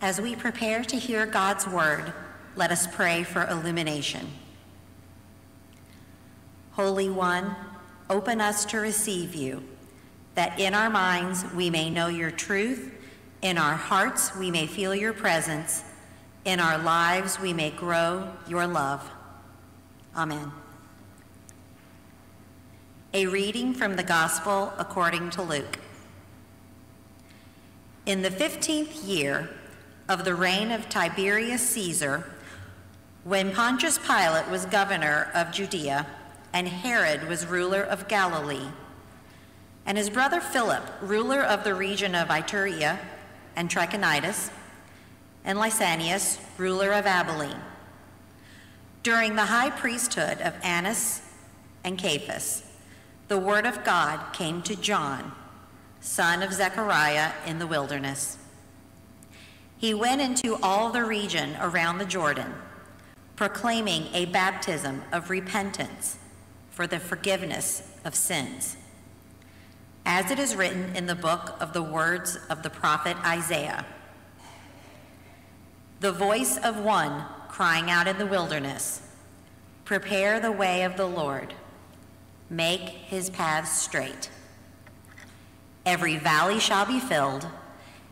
As we prepare to hear God's word, let us pray for illumination. Holy One, open us to receive you, that in our minds we may know your truth, in our hearts we may feel your presence, in our lives we may grow your love. Amen. A reading from the Gospel according to Luke. In the 15th year of the reign of Tiberius Caesar, when Pontius Pilate was governor of Judea and Herod was ruler of Galilee, and his brother Philip, ruler of the region of Iturea and Trachonitis, and Lysanias, ruler of Abilene. During the high priesthood of Annas and Caiaphas, the word of God came to John, son of Zechariah, in the wilderness. He went into all the region around the Jordan, proclaiming a baptism of repentance for the forgiveness of sins. As it is written in the book of the words of the prophet Isaiah the voice of one crying out in the wilderness, Prepare the way of the Lord, make his paths straight. Every valley shall be filled,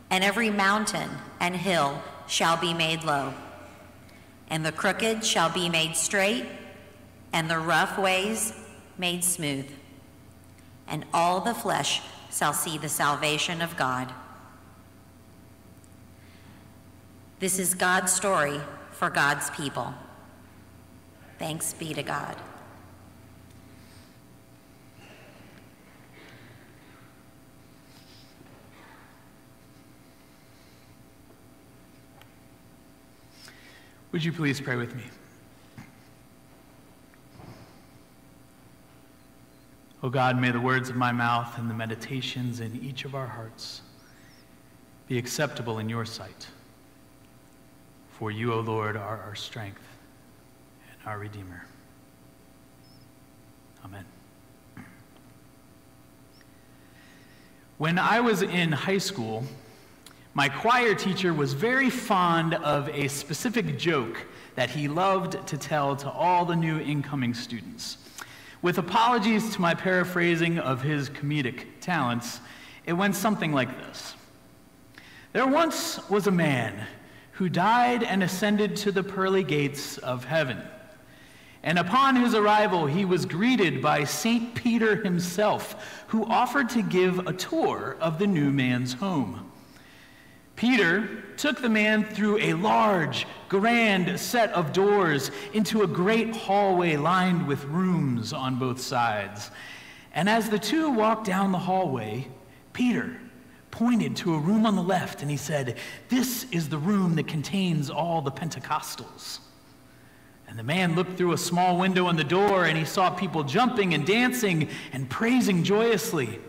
and every mountain and hill shall be made low. And the crooked shall be made straight, and the rough ways made smooth. And all the flesh shall see the salvation of God. This is God's story for God's people. Thanks be to God. Would you please pray with me? O oh God, may the words of my mouth and the meditations in each of our hearts be acceptable in your sight. For you, O Lord, are our strength and our Redeemer. Amen. When I was in high school, my choir teacher was very fond of a specific joke that he loved to tell to all the new incoming students. With apologies to my paraphrasing of his comedic talents, it went something like this There once was a man who died and ascended to the pearly gates of heaven. And upon his arrival, he was greeted by St. Peter himself, who offered to give a tour of the new man's home. Peter took the man through a large, grand set of doors into a great hallway lined with rooms on both sides. And as the two walked down the hallway, Peter pointed to a room on the left and he said, This is the room that contains all the Pentecostals. And the man looked through a small window in the door and he saw people jumping and dancing and praising joyously.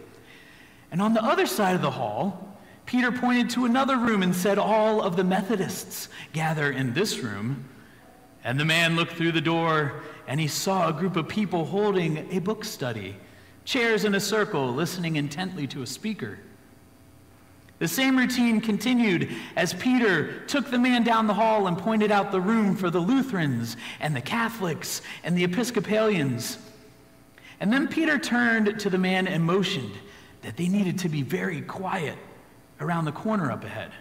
And on the other side of the hall, Peter pointed to another room and said, All of the Methodists gather in this room. And the man looked through the door and he saw a group of people holding a book study, chairs in a circle, listening intently to a speaker. The same routine continued as Peter took the man down the hall and pointed out the room for the Lutherans and the Catholics and the Episcopalians. And then Peter turned to the man and motioned that they needed to be very quiet around the corner up ahead.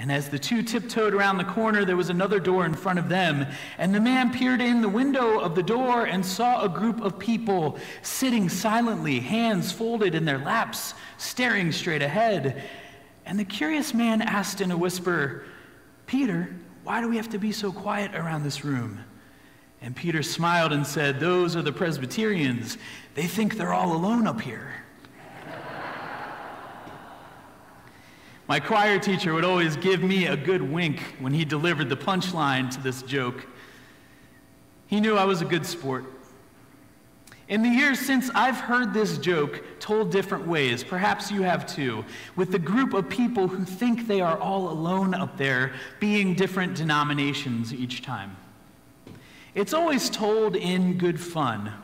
And as the two tiptoed around the corner, there was another door in front of them. And the man peered in the window of the door and saw a group of people sitting silently, hands folded in their laps, staring straight ahead. And the curious man asked in a whisper, Peter, why do we have to be so quiet around this room? And Peter smiled and said, Those are the Presbyterians. They think they're all alone up here. My choir teacher would always give me a good wink when he delivered the punchline to this joke. He knew I was a good sport. In the years since, I've heard this joke told different ways, perhaps you have too, with the group of people who think they are all alone up there, being different denominations each time. It's always told in good fun,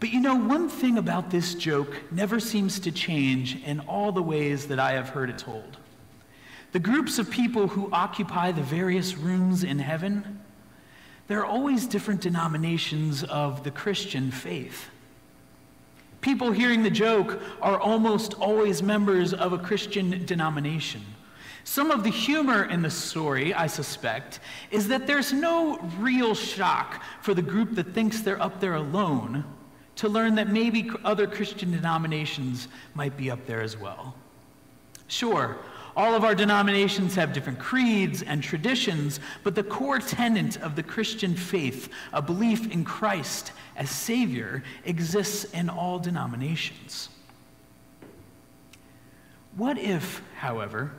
but you know, one thing about this joke never seems to change in all the ways that I have heard it told. The groups of people who occupy the various rooms in heaven, there are always different denominations of the Christian faith. People hearing the joke are almost always members of a Christian denomination. Some of the humor in the story, I suspect, is that there's no real shock for the group that thinks they're up there alone to learn that maybe other Christian denominations might be up there as well. Sure, all of our denominations have different creeds and traditions, but the core tenet of the Christian faith, a belief in Christ as Savior, exists in all denominations. What if, however,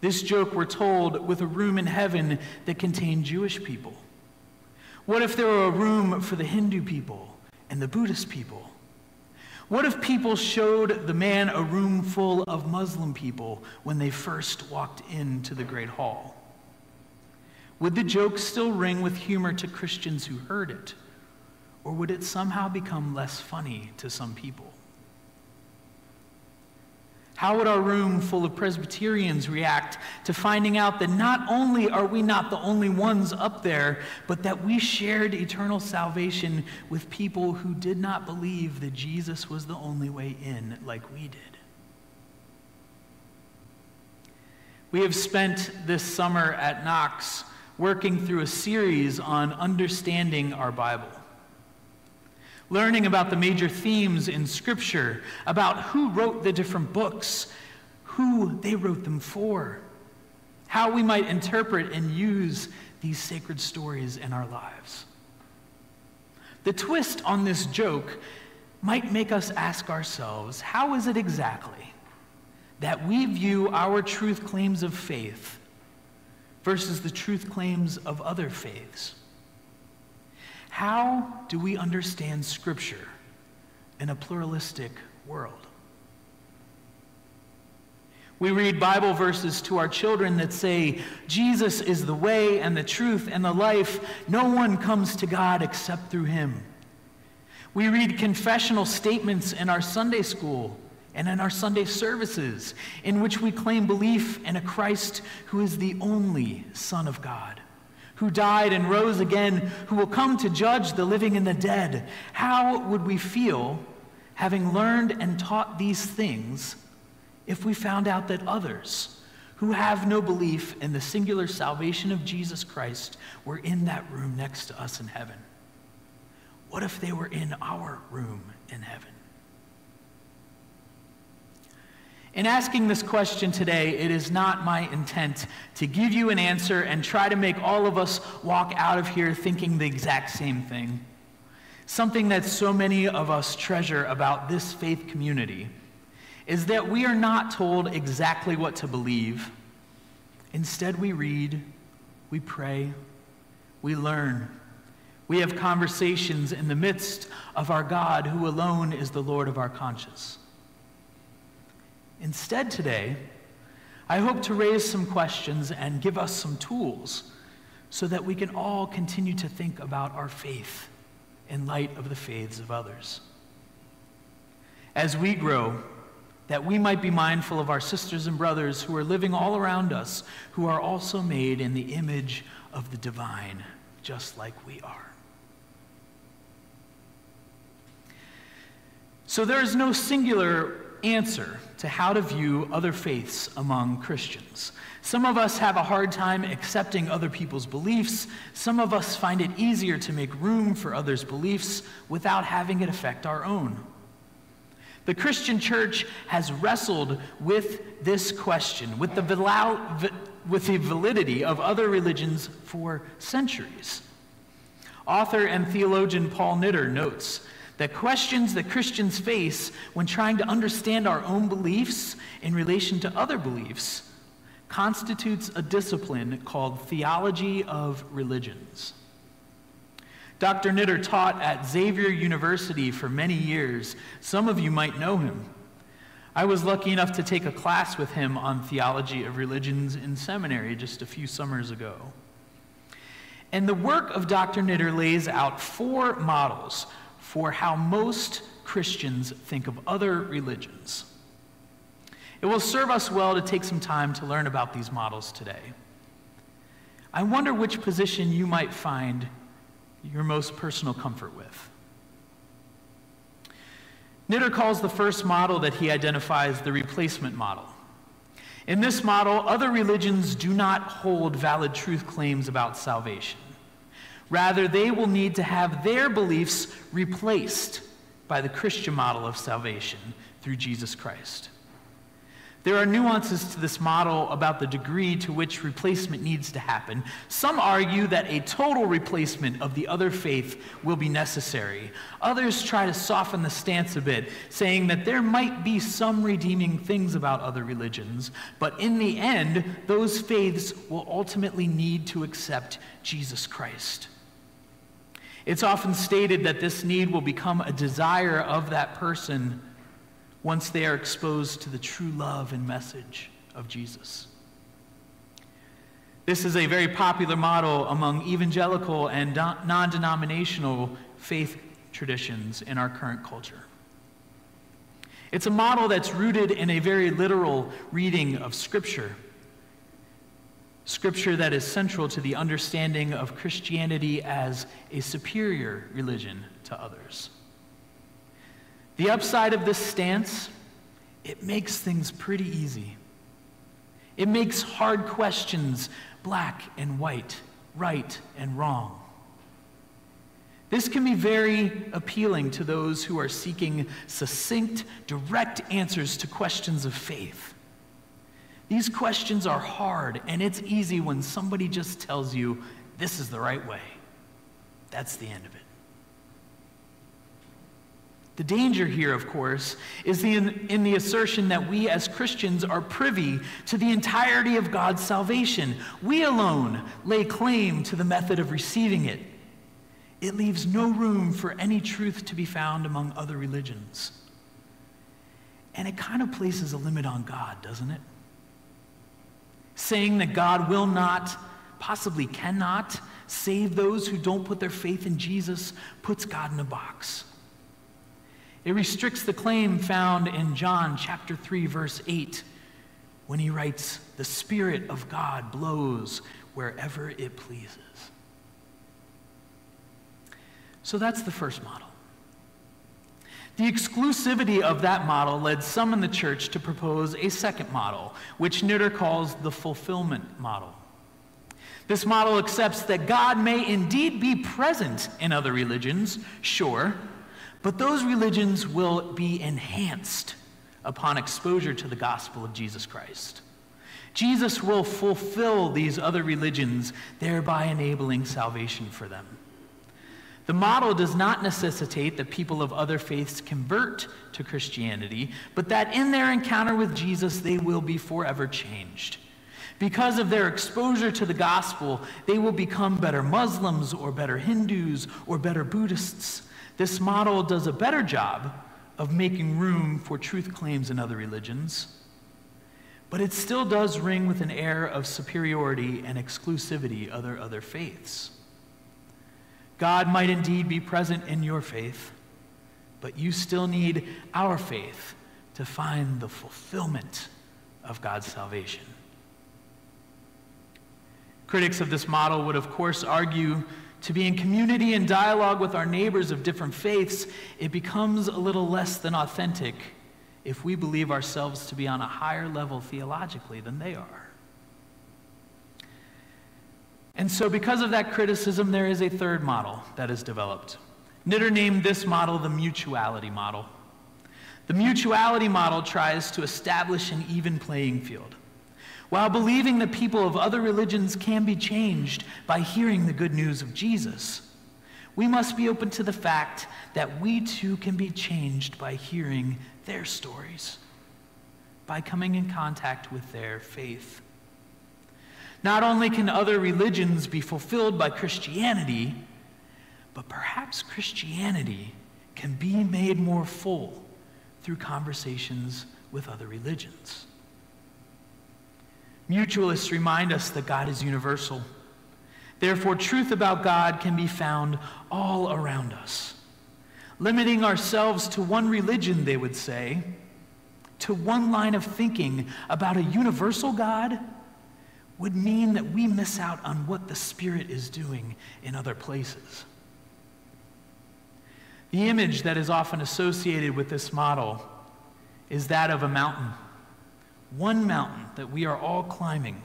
this joke were told with a room in heaven that contained Jewish people? What if there were a room for the Hindu people and the Buddhist people? What if people showed the man a room full of Muslim people when they first walked into the Great Hall? Would the joke still ring with humor to Christians who heard it? Or would it somehow become less funny to some people? How would our room full of Presbyterians react to finding out that not only are we not the only ones up there, but that we shared eternal salvation with people who did not believe that Jesus was the only way in, like we did? We have spent this summer at Knox working through a series on understanding our Bible learning about the major themes in Scripture, about who wrote the different books, who they wrote them for, how we might interpret and use these sacred stories in our lives. The twist on this joke might make us ask ourselves how is it exactly that we view our truth claims of faith versus the truth claims of other faiths? How do we understand Scripture in a pluralistic world? We read Bible verses to our children that say, Jesus is the way and the truth and the life. No one comes to God except through him. We read confessional statements in our Sunday school and in our Sunday services in which we claim belief in a Christ who is the only Son of God who died and rose again, who will come to judge the living and the dead, how would we feel having learned and taught these things if we found out that others who have no belief in the singular salvation of Jesus Christ were in that room next to us in heaven? What if they were in our room in heaven? In asking this question today, it is not my intent to give you an answer and try to make all of us walk out of here thinking the exact same thing. Something that so many of us treasure about this faith community is that we are not told exactly what to believe. Instead, we read, we pray, we learn. We have conversations in the midst of our God, who alone is the Lord of our conscience. Instead, today, I hope to raise some questions and give us some tools so that we can all continue to think about our faith in light of the faiths of others. As we grow, that we might be mindful of our sisters and brothers who are living all around us, who are also made in the image of the divine, just like we are. So there is no singular answer to how to view other faiths among Christians. Some of us have a hard time accepting other people's beliefs. Some of us find it easier to make room for others' beliefs without having it affect our own. The Christian church has wrestled with this question, with the, with the validity of other religions for centuries. Author and theologian Paul Knitter notes that questions that Christians face when trying to understand our own beliefs in relation to other beliefs constitutes a discipline called theology of religions. Dr. Knitter taught at Xavier University for many years. Some of you might know him. I was lucky enough to take a class with him on theology of religions in seminary just a few summers ago. And the work of Dr. Knitter lays out four models for how most Christians think of other religions. It will serve us well to take some time to learn about these models today. I wonder which position you might find your most personal comfort with. Knitter calls the first model that he identifies the replacement model. In this model, other religions do not hold valid truth claims about salvation. Rather, they will need to have their beliefs replaced by the Christian model of salvation through Jesus Christ. There are nuances to this model about the degree to which replacement needs to happen. Some argue that a total replacement of the other faith will be necessary. Others try to soften the stance a bit, saying that there might be some redeeming things about other religions, but in the end, those faiths will ultimately need to accept Jesus Christ. It's often stated that this need will become a desire of that person once they are exposed to the true love and message of Jesus. This is a very popular model among evangelical and non denominational faith traditions in our current culture. It's a model that's rooted in a very literal reading of Scripture. Scripture that is central to the understanding of Christianity as a superior religion to others. The upside of this stance, it makes things pretty easy. It makes hard questions black and white, right and wrong. This can be very appealing to those who are seeking succinct, direct answers to questions of faith. These questions are hard, and it's easy when somebody just tells you, this is the right way. That's the end of it. The danger here, of course, is in, in, the assertion that we as Christians are privy to the entirety of God's salvation. We alone lay claim to the method of receiving it. It leaves no room for any truth to be found among other religions. And it kind of places a limit on God, doesn't it? Saying that God will not, possibly cannot, save those who don't put their faith in Jesus puts God in a box. It restricts the claim found in John chapter 3 verse 8 when he writes, "The spirit of God blows wherever it pleases." So that's the first model. The exclusivity of that model led some in the church to propose a second model, which Knitter calls the fulfillment model. This model accepts that God may indeed be present in other religions, sure, but those religions will be enhanced upon exposure to the gospel of Jesus Christ. Jesus will fulfill these other religions, thereby enabling salvation for them. The model does not necessitate that people of other faiths convert to Christianity, but that in their encounter with Jesus, they will be forever changed. Because of their exposure to the gospel, they will become better Muslims or better Hindus or better Buddhists. This model does a better job of making room for truth claims in other religions, but it still does ring with an air of superiority and exclusivity other other faiths. God might indeed be present in your faith, but you still need our faith to find the fulfillment of God's salvation. Critics of this model would, of course, argue to be in community and dialogue with our neighbors of different faiths, it becomes a little less than authentic if we believe ourselves to be on a higher level theologically than they are. And so, because of that criticism, there is a third model that is developed. Knitter named this model the mutuality model. The mutuality model tries to establish an even playing field while believing that people of other religions can be changed by hearing the good news of Jesus. We must be open to the fact that we too can be changed by hearing their stories, by coming in contact with their faith. Not only can other religions be fulfilled by Christianity, but perhaps Christianity can be made more full through conversations with other religions. Mutualists remind us that God is universal. Therefore, truth about God can be found all around us. Limiting ourselves to one religion, they would say, to one line of thinking about a universal God would mean that we miss out on what the Spirit is doing in other places. The image that is often associated with this model is that of a mountain. One mountain that we are all climbing,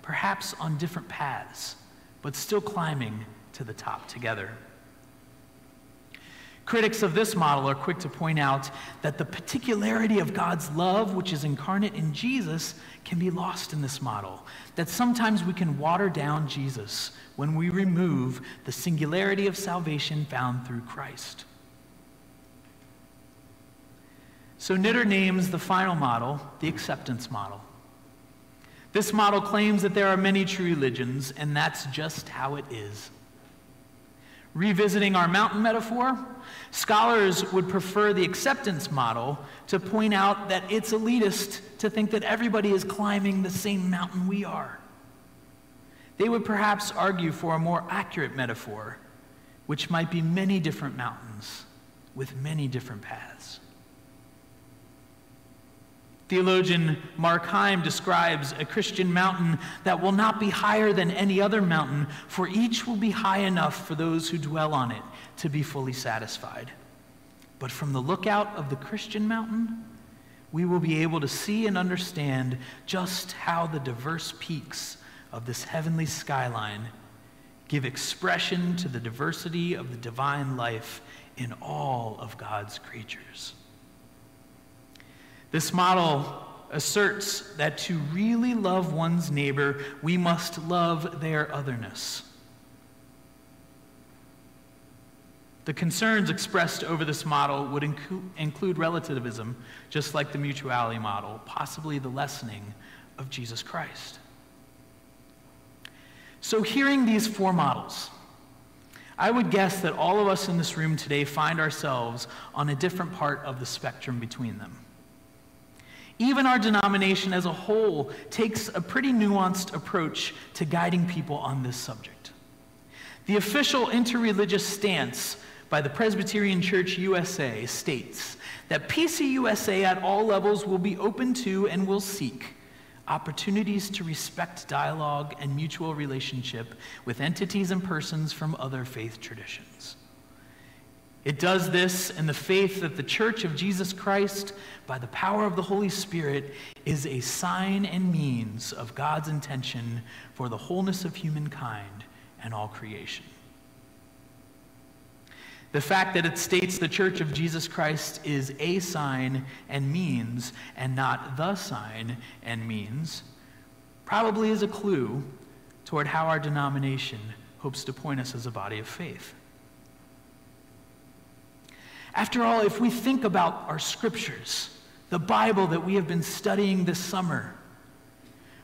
perhaps on different paths, but still climbing to the top together. Critics of this model are quick to point out that the particularity of God's love, which is incarnate in Jesus, can be lost in this model. That sometimes we can water down Jesus when we remove the singularity of salvation found through Christ. So Knitter names the final model the acceptance model. This model claims that there are many true religions, and that's just how it is. Revisiting our mountain metaphor, scholars would prefer the acceptance model to point out that it's elitist to think that everybody is climbing the same mountain we are. They would perhaps argue for a more accurate metaphor, which might be many different mountains with many different paths. Theologian Mark Heim describes a Christian mountain that will not be higher than any other mountain, for each will be high enough for those who dwell on it to be fully satisfied. But from the lookout of the Christian mountain, we will be able to see and understand just how the diverse peaks of this heavenly skyline give expression to the diversity of the divine life in all of God's creatures. This model asserts that to really love one's neighbor, we must love their otherness. The concerns expressed over this model would include relativism, just like the mutuality model, possibly the lessening of Jesus Christ. So, hearing these four models, I would guess that all of us in this room today find ourselves on a different part of the spectrum between them. Even our denomination as a whole takes a pretty nuanced approach to guiding people on this subject. The official interreligious stance by the Presbyterian Church USA states that PCUSA at all levels will be open to and will seek opportunities to respect dialogue and mutual relationship with entities and persons from other faith traditions. It does this in the faith that the Church of Jesus Christ, by the power of the Holy Spirit, is a sign and means of God's intention for the wholeness of humankind and all creation. The fact that it states the Church of Jesus Christ is a sign and means and not the sign and means probably is a clue toward how our denomination hopes to point us as a body of faith. After all, if we think about our scriptures, the Bible that we have been studying this summer,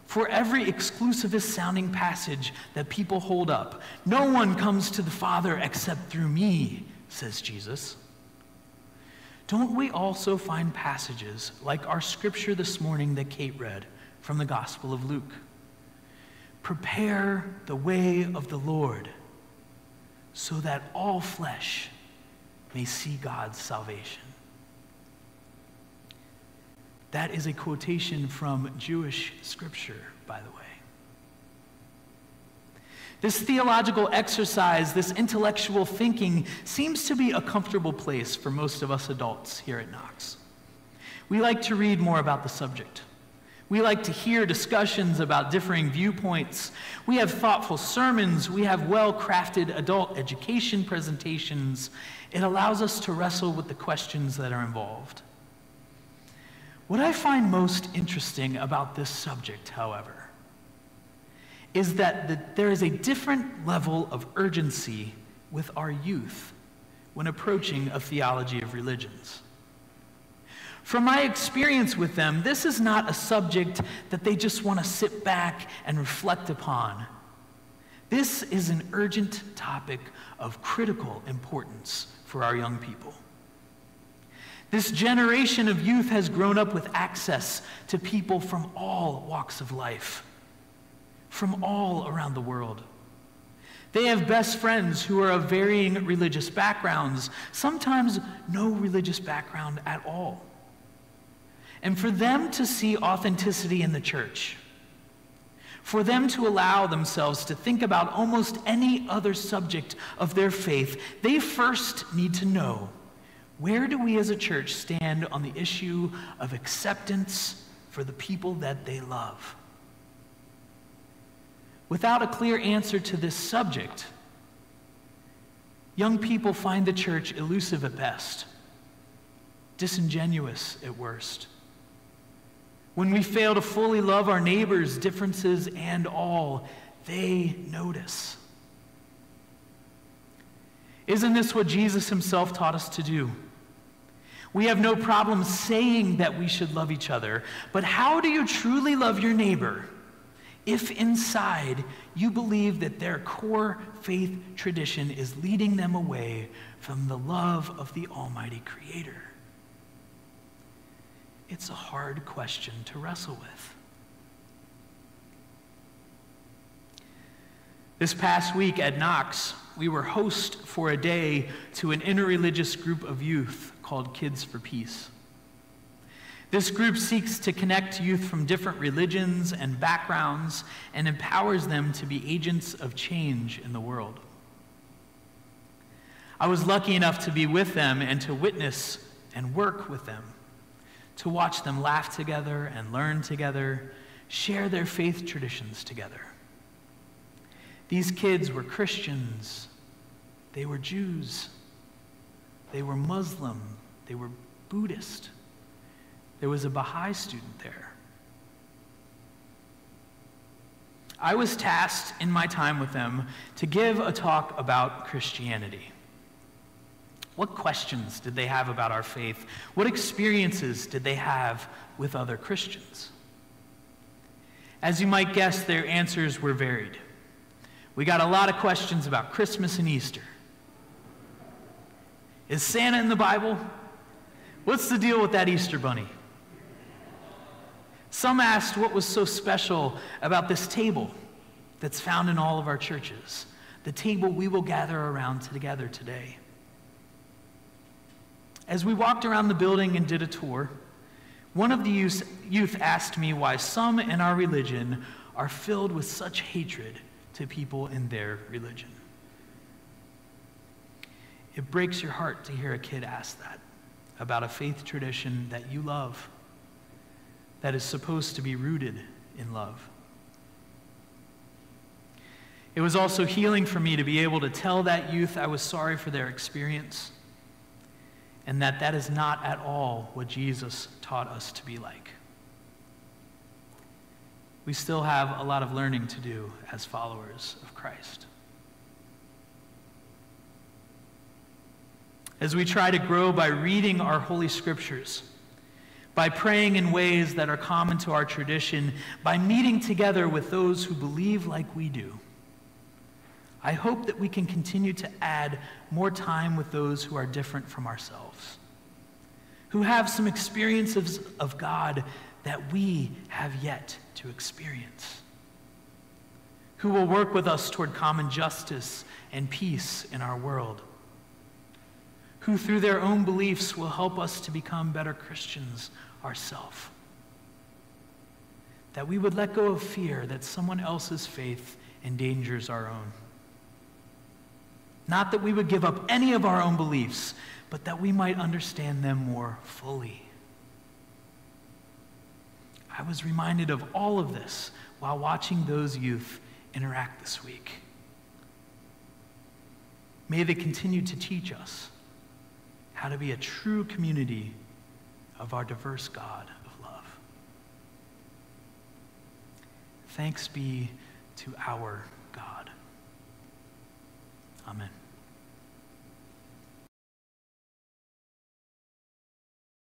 for every exclusivist sounding passage that people hold up, no one comes to the Father except through me, says Jesus. Don't we also find passages like our scripture this morning that Kate read from the Gospel of Luke? Prepare the way of the Lord so that all flesh may see God's salvation. That is a quotation from Jewish scripture, by the way. This theological exercise, this intellectual thinking, seems to be a comfortable place for most of us adults here at Knox. We like to read more about the subject. We like to hear discussions about differing viewpoints. We have thoughtful sermons. We have well crafted adult education presentations. It allows us to wrestle with the questions that are involved. What I find most interesting about this subject, however, is that the, there is a different level of urgency with our youth when approaching a theology of religions. From my experience with them, this is not a subject that they just want to sit back and reflect upon. This is an urgent topic of critical importance for our young people. This generation of youth has grown up with access to people from all walks of life, from all around the world. They have best friends who are of varying religious backgrounds, sometimes no religious background at all. And for them to see authenticity in the church, for them to allow themselves to think about almost any other subject of their faith, they first need to know where do we as a church stand on the issue of acceptance for the people that they love? Without a clear answer to this subject, young people find the church elusive at best, disingenuous at worst. When we fail to fully love our neighbors, differences and all, they notice. Isn't this what Jesus himself taught us to do? We have no problem saying that we should love each other, but how do you truly love your neighbor if inside you believe that their core faith tradition is leading them away from the love of the Almighty Creator? It's a hard question to wrestle with. This past week at Knox, we were host for a day to an interreligious group of youth called Kids for Peace. This group seeks to connect youth from different religions and backgrounds and empowers them to be agents of change in the world. I was lucky enough to be with them and to witness and work with them, to watch them laugh together and learn together, share their faith traditions together. These kids were Christians, they were Jews, they were Muslim, they were Buddhist. There was a Baha'i student there. I was tasked in my time with them to give a talk about Christianity. What questions did they have about our faith? What experiences did they have with other Christians? As you might guess, their answers were varied. We got a lot of questions about Christmas and Easter. Is Santa in the Bible? What's the deal with that Easter bunny? Some asked what was so special about this table that's found in all of our churches, the table we will gather around together today. As we walked around the building and did a tour, one of the youth asked me why some in our religion are filled with such hatred to people in their religion. It breaks your heart to hear a kid ask that about a faith tradition that you love that is supposed to be rooted in love. It was also healing for me to be able to tell that youth I was sorry for their experience and that that is not at all what Jesus taught us to be like. We still have a lot of learning to do as followers of Christ. As we try to grow by reading our Holy Scriptures, by praying in ways that are common to our tradition, by meeting together with those who believe like we do. I hope that we can continue to add more time with those who are different from ourselves, who have some experiences of God that we have yet to experience, who will work with us toward common justice and peace in our world who through their own beliefs will help us to become better Christians ourselves. That we would let go of fear that someone else's faith endangers our own. Not that we would give up any of our own beliefs, but that we might understand them more fully. I was reminded of all of this while watching those youth interact this week. May they continue to teach us how to be a true community of our diverse God of love. Thanks be to our. Amen.